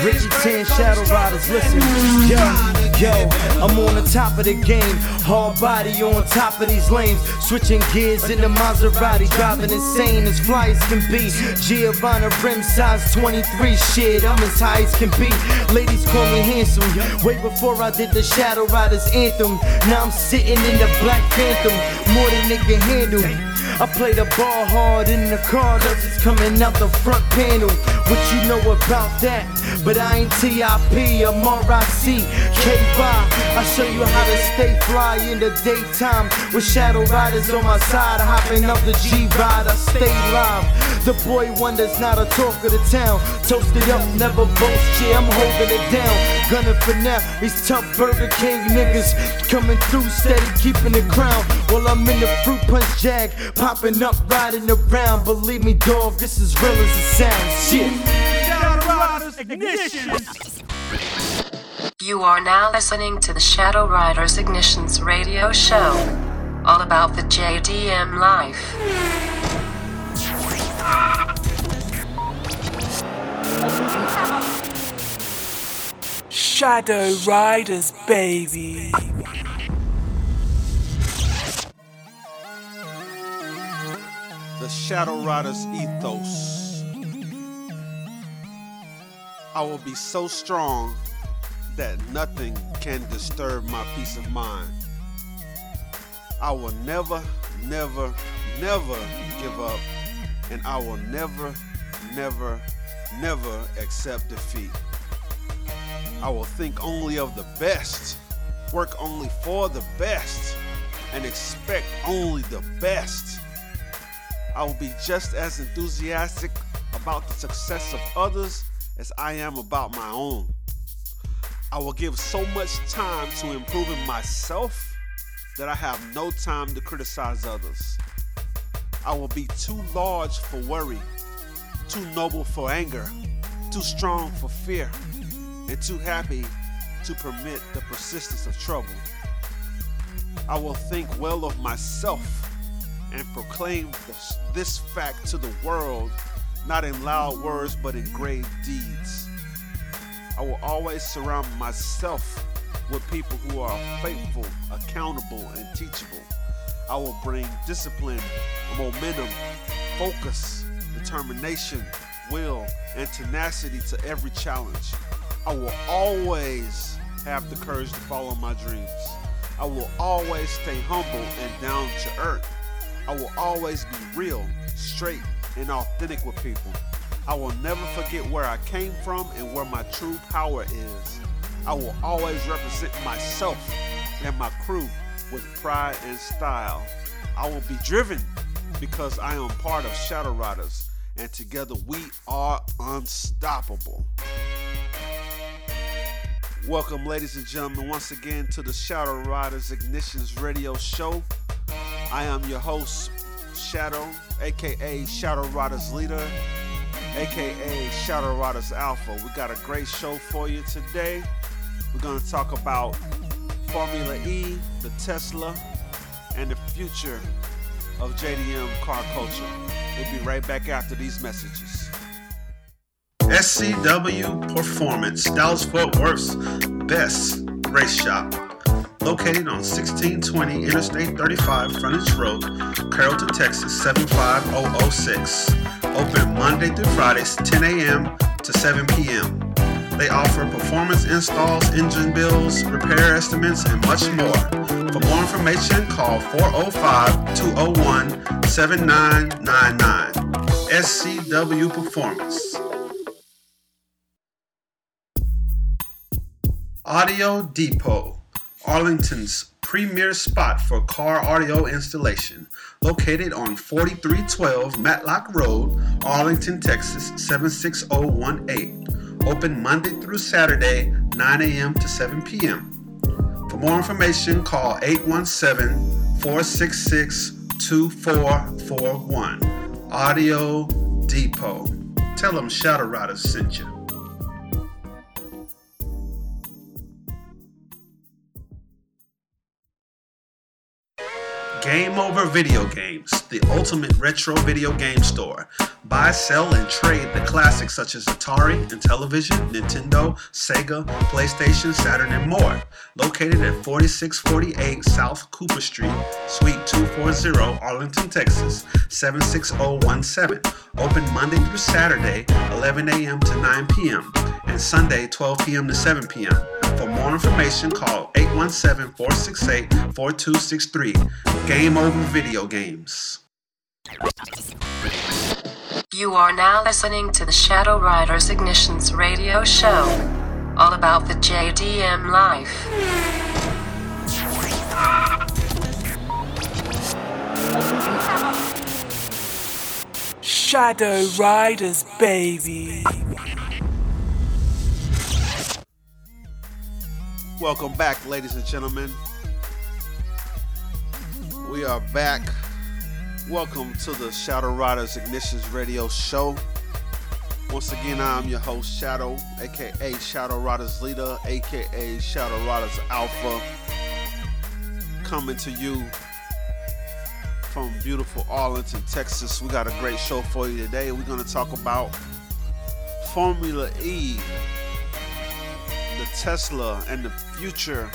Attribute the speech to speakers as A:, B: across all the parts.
A: 10 Shadow Riders, listen. Yo, yo, I'm on the top of the game. Hard body on top of these lanes. Switching gears in the Maserati, driving insane as fly as can be. Giovanna rim size 23 shit, I'm as high as can be. Ladies call me handsome. Way before I did the Shadow Riders anthem. Now I'm sitting in the Black Phantom, more than they can handle. I play the ball hard in the car, that's it's coming out the front panel. What you know about that? But I ain't TIP, I'm RIC, K5. I show you how to stay fly in the daytime with shadow riders on my side, hopping up the G ride. I stay live. The boy wonders not a talk of the town. Toasted up, never boast. Yeah, I'm holding it down. Gunning for now. These tough Burger King niggas coming through steady, keeping the crown. While I'm in the fruit punch jag, popping up, riding around. Believe me, dog, this is real as it sounds. Shit.
B: Shadow Riders Ignition.
C: You are now listening to the Shadow Riders Ignitions radio show. All about the JDM life.
D: Shadow Riders, baby.
E: The Shadow Riders ethos. I will be so strong that nothing can disturb my peace of mind. I will never, never, never give up, and I will never, never, never accept defeat. I will think only of the best, work only for the best, and expect only the best. I will be just as enthusiastic about the success of others as I am about my own. I will give so much time to improving myself that I have no time to criticize others. I will be too large for worry, too noble for anger, too strong for fear, and too happy to permit the persistence of trouble. I will think well of myself and proclaim this, fact to the world, not in loud words but in great deeds. I will always surround myself with people who are faithful, accountable, and teachable. I will bring discipline, momentum, focus, determination, will, and tenacity to every challenge. I will always have the courage to follow my dreams. I will always stay humble and down to earth. I will always be real, straight, and authentic with people. I will never forget where I came from and where my true power is. I will always represent myself and my crew with pride and style. I will be driven because I am part of Shadow Riders, and together we are unstoppable. Welcome, ladies and gentlemen, once again to the Shadow Riders Ignitions Radio Show. I am your host, Shadow, aka Shadow Riders Leader, aka Shadow Riders Alpha. We got a great show for you today. We're going to talk about Formula E, the Tesla, and the future of JDM car culture. We'll be right back after these messages. SCW Performance, Dallas Fort Worth's best race shop. Located on 1620 Interstate 35 Frontage Road, Carrollton, Texas 75006. Open Monday through Fridays 10 a.m. to 7 p.m. They offer performance installs, engine builds, repair estimates, and much more. For more information, call 405 201 7999. SCW Performance. Audio Depot, Arlington's premier spot for car audio installation. Located on 4312 Matlock Road, Arlington, Texas 76018. Open Monday through Saturday, 9 a.m. to 7 p.m. For more information, call 817 466 2441. Audio Depot. Tell them Shadow Riders sent you.
F: Game Over Video Games, the ultimate retro video game store. Buy, sell, and trade the classics such as Atari, Intellivision, Nintendo, Sega, PlayStation, Saturn, and more. Located at 4648 South Cooper Street, Suite 240, Arlington, Texas, 76017. Open Monday through Saturday, 11 a.m. to 9 p.m., and Sunday, 12 p.m. to 7 p.m. For more information, call 817 468 4263. Game Over Video Games.
C: You are now listening to the Shadow Riders Ignitions radio show. All about the JDM life.
D: Shadow Riders, baby.
E: Welcome back, ladies and gentlemen. We are back. Welcome to the Shadow Riders Ignitions Radio Show. Once again, I'm your host, Shadow, aka Shadow Riders Leader, aka Shadow Riders Alpha, coming to you from beautiful Arlington, Texas. We got a great show for you today. We're going to talk about Formula E, Tesla, and the future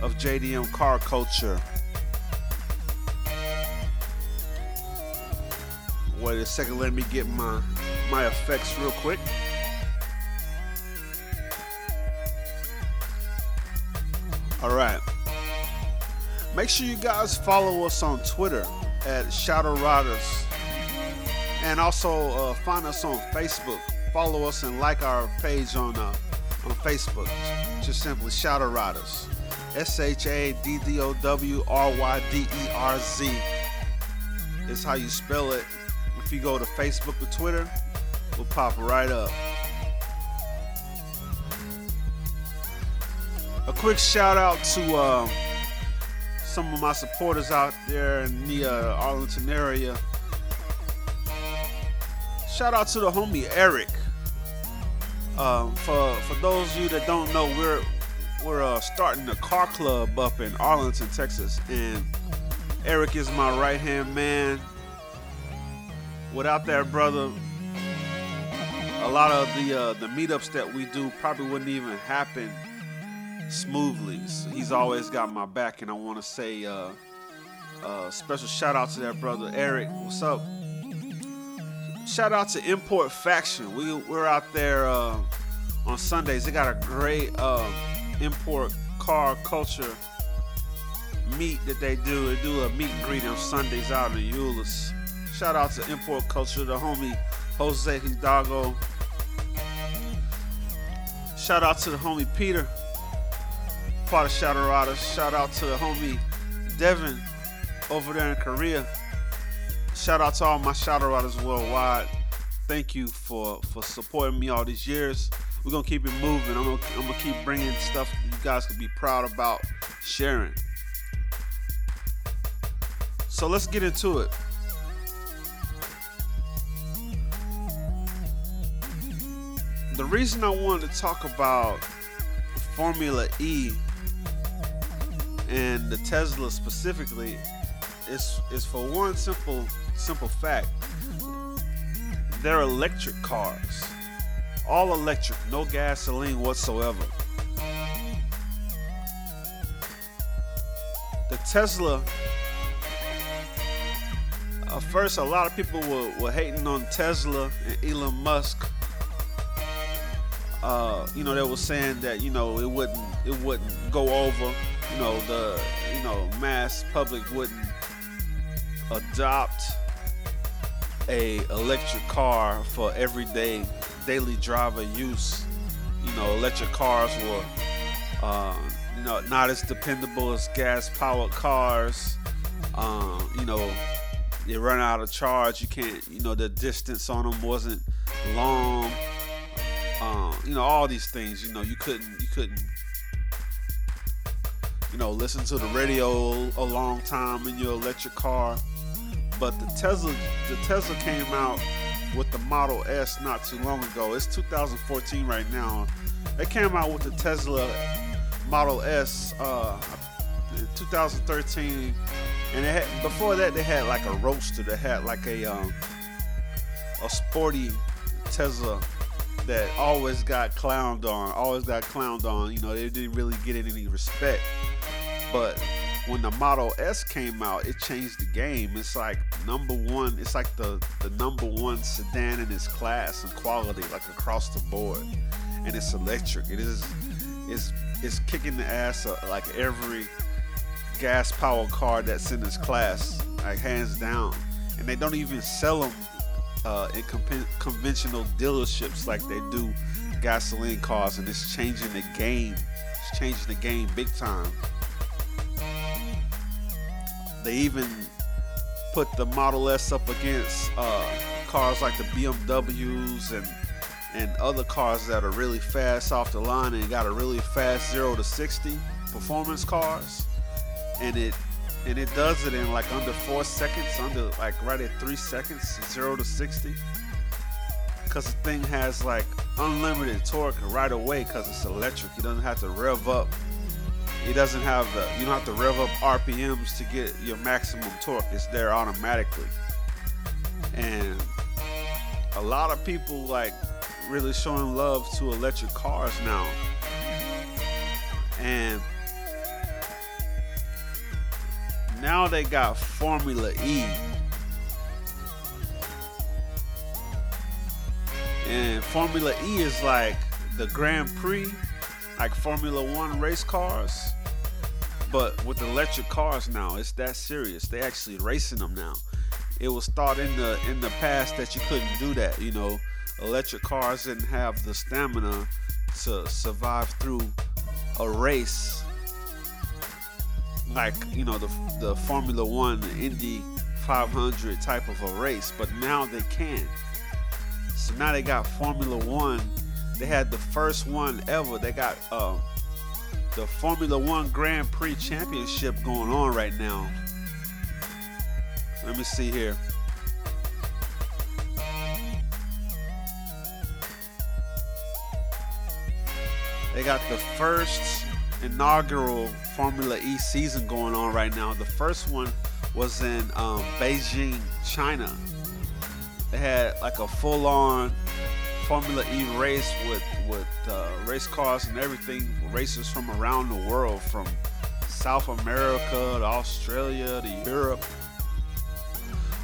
E: of JDM car culture. Wait a second, let me get my my effects real quick. All right. Make sure you guys follow us on Twitter at Shadow Riders, and also uh, find us on Facebook. Follow us and like our page on uh, on Facebook. Just simply Shadow Riders. S H A D D O W R Y D E R Z is how you spell it. If you go to Facebook or Twitter, we'll pop right up. A quick shout out to uh, some of my supporters out there in the uh, Arlington area. Shout out to the homie Eric. Um, for for those of you that don't know, we're we're uh, starting a car club up in Arlington, Texas, and Eric is my right hand man. Without that brother, a lot of the uh, the meetups that we do probably wouldn't even happen smoothly. So he's always got my back, and I want to say uh, uh, special shout out to that brother Eric. What's up? Shout out to Import Faction. We we're out there uh, on Sundays. They got a great uh, import car culture meet that they do. They do a meet and greet on Sundays out in Euless. Shout out to Import Culture, the homie Jose Hidalgo. Shout out to the homie Peter, part of Riders. Shout out to the homie Devin over there in Korea. Shout out to all my Shadow Riders worldwide. Thank you for for supporting me all these years. We're gonna keep it moving. I'm gonna, I'm gonna keep bringing stuff you guys can be proud about sharing. So let's get into it. The reason I wanted to talk about Formula E and the Tesla specifically is is for one simple simple fact. They're electric cars. All electric, no gasoline whatsoever. The Tesla uh, first, a lot of people were, were hating on Tesla and Elon Musk. Uh, you know, they were saying that you know it wouldn't it wouldn't go over. You know, the you know mass public wouldn't adopt a electric car for everyday daily driver use. You know, electric cars were uh, you know not as dependable as gas powered cars. Um, you know, they run out of charge. You can't, you know, the distance on them wasn't long. Um, you know, all these things. You know, you couldn't, you couldn't, you know, listen to the radio a long time in your electric car. But the Tesla, the Tesla came out with the Model S not too long ago. It's 2014 right now. They came out with the Tesla Model S uh, in 2013 And had, before that, they had like a roadster. They had like a um, a sporty Tesla that always got clowned on. Always got clowned on. You know, they didn't really get any respect. But when the Model S came out, it changed the game. It's like number one. It's like the the number one sedan in its class and quality, like across the board. And it's electric. It is. It's it's kicking the ass of like every gas powered car that's in its class, like hands down. And they don't even sell them uh, in con- conventional dealerships like they do gasoline cars, and it's changing the game. It's changing the game big time. They even put the Model S up against uh, cars like the BMWs and and other cars that are really fast off the line and got a really fast zero to 60 performance cars. And it and it does it in like under four seconds under like right at three seconds zero to 60 because the thing has like unlimited torque right away because it's electric. You don't have to rev up it doesn't have the you don't have to rev up rpms to get your maximum torque it's there automatically and a lot of people like really showing love to electric cars now. And now they got Formula E. And Formula E is like the Grand Prix, like Formula One race cars, but with electric cars now. It's that serious. They actually racing them now. It was thought in the in the past that you couldn't do that, you know electric cars didn't have the stamina to survive through a race like you know the the Formula One, the Indy 500 type of a race, but now they can. So now they got Formula One. They had the first one ever. They got uh, the Formula One Grand Prix Championship going on right now. Let me see here. They got the first inaugural Formula E season going on right now. The first one was in um, Beijing, China. They had like a full-on Formula E race with with uh, race cars and everything, racers from around the world, from South America to Australia to Europe,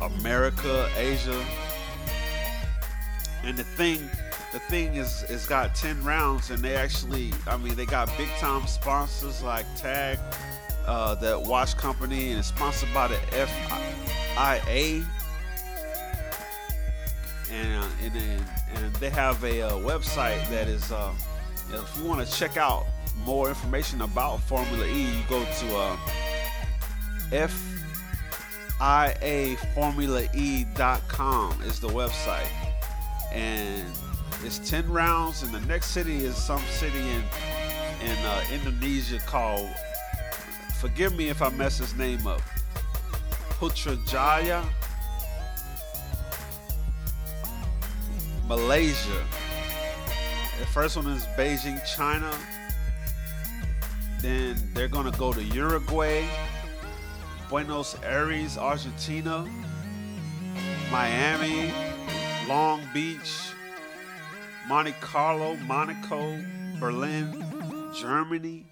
E: America, Asia. And the thing the thing is it's got 10 rounds and they actually i mean they got big time sponsors like tag uh, that watch company and it's sponsored by the fia and uh, and, and, they have a uh, website that is uh, if you want to check out more information about formula e you go to uh, fiaformulae.com is the website and it's 10 rounds, and the next city is some city in in uh, Indonesia called. Forgive me if I mess his name up. Putrajaya, Malaysia. The first one is Beijing, China. Then they're gonna go to Uruguay, Buenos Aires, Argentina, Miami, Long Beach, Monte Carlo, Monaco, Berlin, Germany,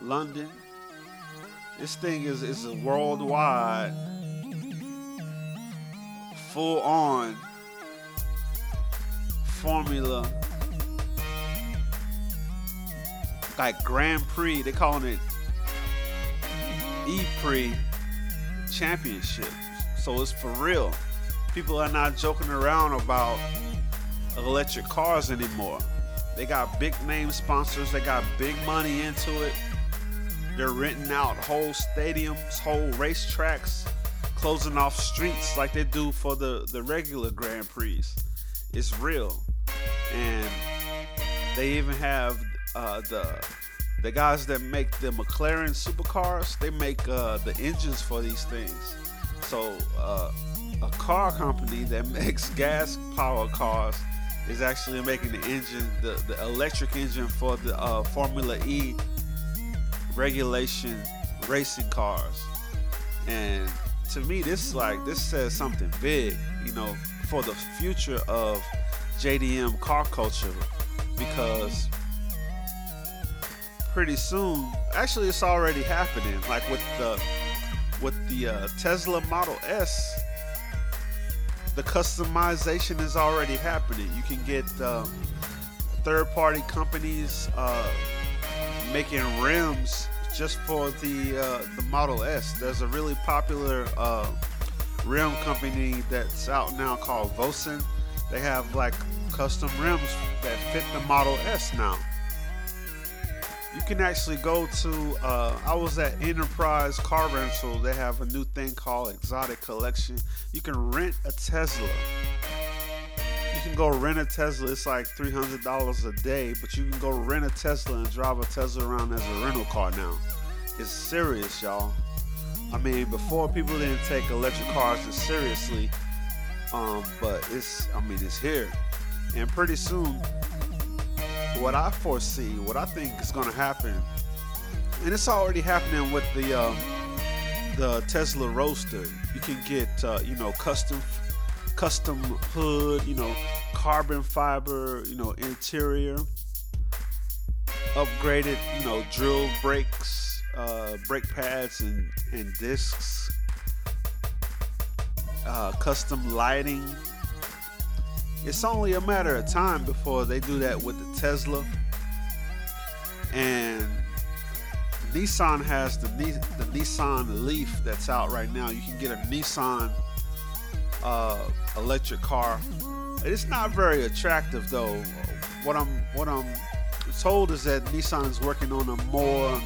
E: London. This thing is, is a worldwide, full on formula like Grand Prix. they're calling it E Prix Championship. So it's for real. People are not joking around about electric cars anymore. They got big name sponsors, they got big money into it. They're renting out whole stadiums, whole racetracks, closing off streets like they do for the, the regular Grand Prix. It's real. And they even have uh, the the guys that make the McLaren supercars, they make uh, the engines for these things. So uh, a car company that makes gas powered cars is actually making the engine, the, the electric engine for the uh, Formula E regulation racing cars. And to me, this like this says something big, you know, for the future of JDM car culture, because pretty soon, actually, it's already happening. Like with the with the uh, Tesla Model S, the customization is already happening. You can get um, third-party companies uh, making rims just for the uh, the Model S. There's a really popular uh, rim company that's out now called Vossen. They have like custom rims that fit the Model S now. You can actually go to. Uh, I was at Enterprise Car Rental. They have a new thing called Exotic Collection. You can rent a Tesla. You can go rent a Tesla. It's like three hundred dollars a day, but you can go rent a Tesla and drive a Tesla around as a rental car now. It's serious, y'all. I mean, before people didn't take electric cars as seriously, um, but it's. I mean, it's here, and pretty soon what I foresee, what I think is going to happen, and it's already happening with the um, the Tesla Roadster. You can get uh, you know custom custom hood, you know carbon fiber, you know interior, upgraded, you know drill brakes, uh, brake pads and and discs, uh, custom lighting it's only a matter of time before they do that with the Tesla. And Nissan has the, the Nissan Leaf that's out right now. You can get a Nissan uh, electric car. It's not very attractive though. What I'm what I'm told is that Nissan is working on a more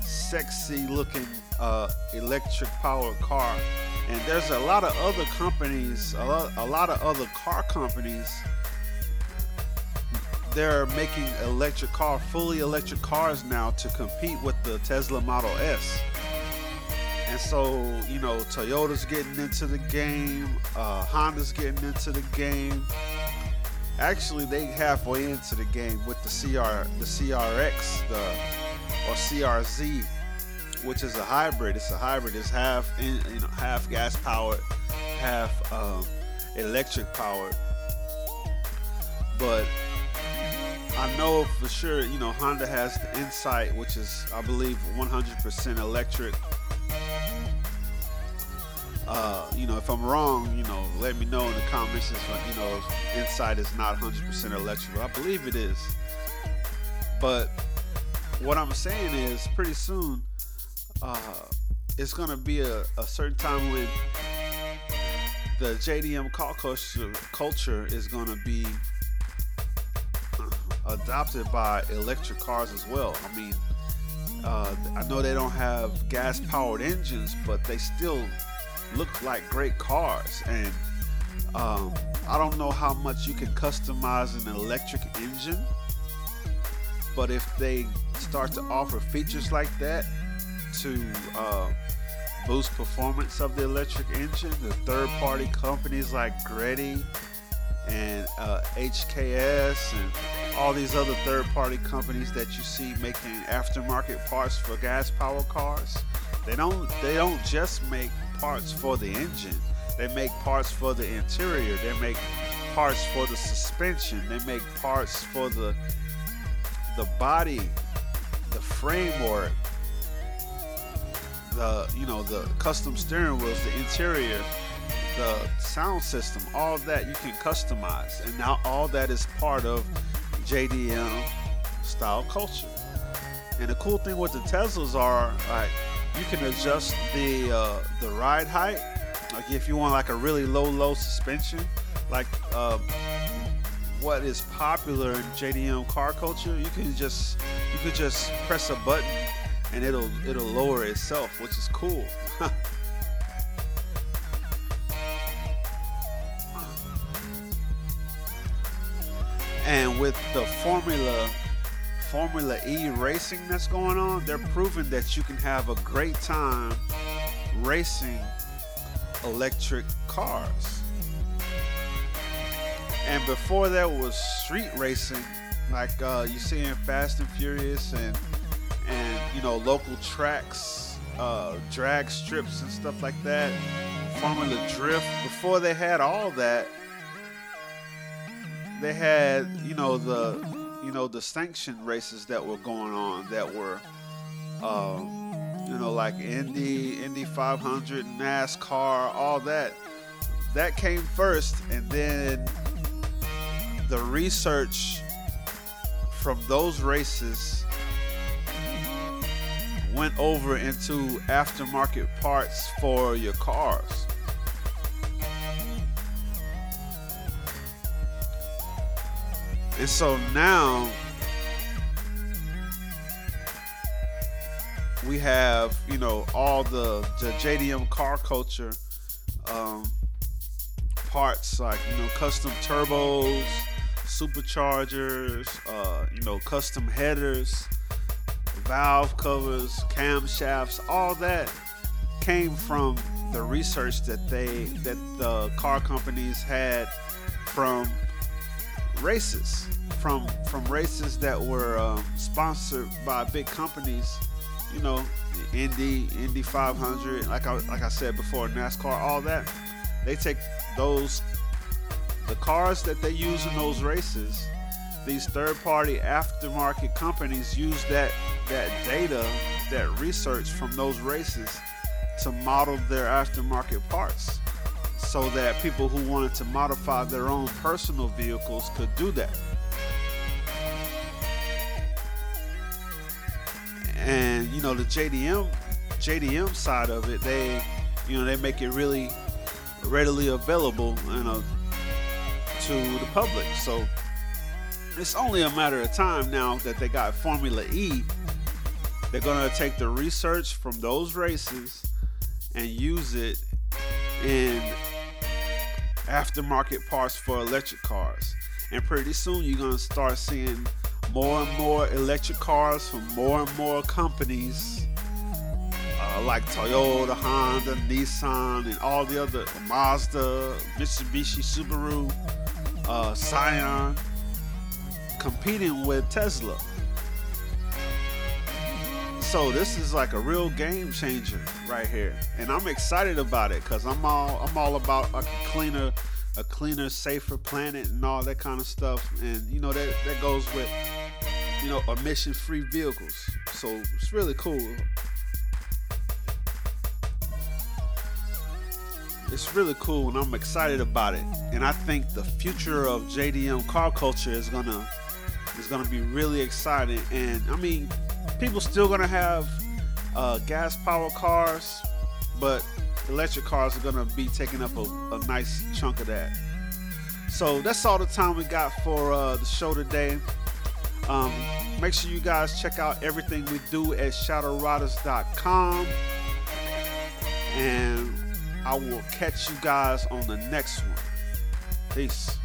E: sexy looking uh, electric powered car and there's a lot of other companies, a lot, a lot of other car companies. They're making electric car, fully electric cars now to compete with the Tesla Model S. And so, you know, Toyota's getting into the game, uh, Honda's getting into the game. Actually, they halfway into the game with the CR, the CRX, the or CRZ which is a hybrid. It's a hybrid. It's half in, you know half gas powered, half um, electric powered. But I know for sure, you know, Honda has the Insight, which is I believe 100% electric. Uh, you know, if I'm wrong, you know, let me know in the comments. If, you know, Insight is not 100% electric, I believe it is. But what I'm saying is, pretty soon, uh, it's gonna be a, a certain time when the JDM car culture, culture is gonna be uh, adopted by electric cars as well. I mean, uh, I know they don't have gas powered engines, but they still look like great cars. And um, I don't know how much you can customize an electric engine, but if they start to offer features like that, to uh, boost performance of the electric engine. The third-party companies like Greddy and uh, HKS and all these other third-party companies that you see making aftermarket parts for gas-powered cars. They don't they don't just make parts for the engine. They make parts for the interior. They make parts for the suspension. They make parts for the the body, the framework, the you know the custom steering wheels, the interior, the sound system, all that you can customize, and now all that is part of JDM style culture. And the cool thing with the Teslas are like you can adjust the uh, the ride height. Like if you want like a really low low suspension, like uh, what is popular in JDM car culture, you can just you could just press a button and it'll it'll lower itself, which is cool. and with the Formula Formula E racing that's going on, they're proving that you can have a great time racing electric cars. And before that was street racing, like uh, you see in Fast and Furious and and you know local tracks uh, drag strips and stuff like that, Formula Drift. Before they had all that, they had you know the you know the sanctioned races that were going on that were um, you know like Indy, Indy 500, NASCAR, all that. That came first, and then the research from those races went over into aftermarket parts for your cars. And so now we have, you know, all the, the JDM car culture um, parts like, you know, custom turbos, superchargers, uh, you know, custom headers, valve covers, camshafts, all that came from the research that they that the car companies had from races, from from races that were um, sponsored by big companies. You know, Indy, Indy 500, like I like I said before, NASCAR, all that. They take those the cars that they use in those races these third-party aftermarket companies use that that data, that research from those races to model their aftermarket parts so that people who wanted to modify their own personal vehicles could do that. And you know the JDM JDM side of it, they you know they make it really readily available you uh, know to the public. So it's only a matter of time now that they got Formula E. They're going to take the research from those races and use it in aftermarket parts for electric cars. And pretty soon you're going to start seeing more and more electric cars from more and more companies uh, like Toyota, Honda, Nissan, and all the other Mazda, Mitsubishi, Subaru, uh, Scion competing with Tesla. So this is like a real game changer right here, and I'm excited about it because I'm all I'm all about a cleaner, a cleaner, safer planet and all that kind of stuff. And you know that that goes with you know emission-free vehicles. So it's really cool. It's really cool, and I'm excited about it. And I think the future of JDM car culture is gonna is going to be really exciting. And I mean, people still going to have uh, gas powered cars, but electric cars are going to be taking up a, a, nice chunk of that. So that's all the time we got for uh, the show today. Um, make sure you guys check out everything we do at shadowriders.com. And I will catch you guys on the next one. Peace.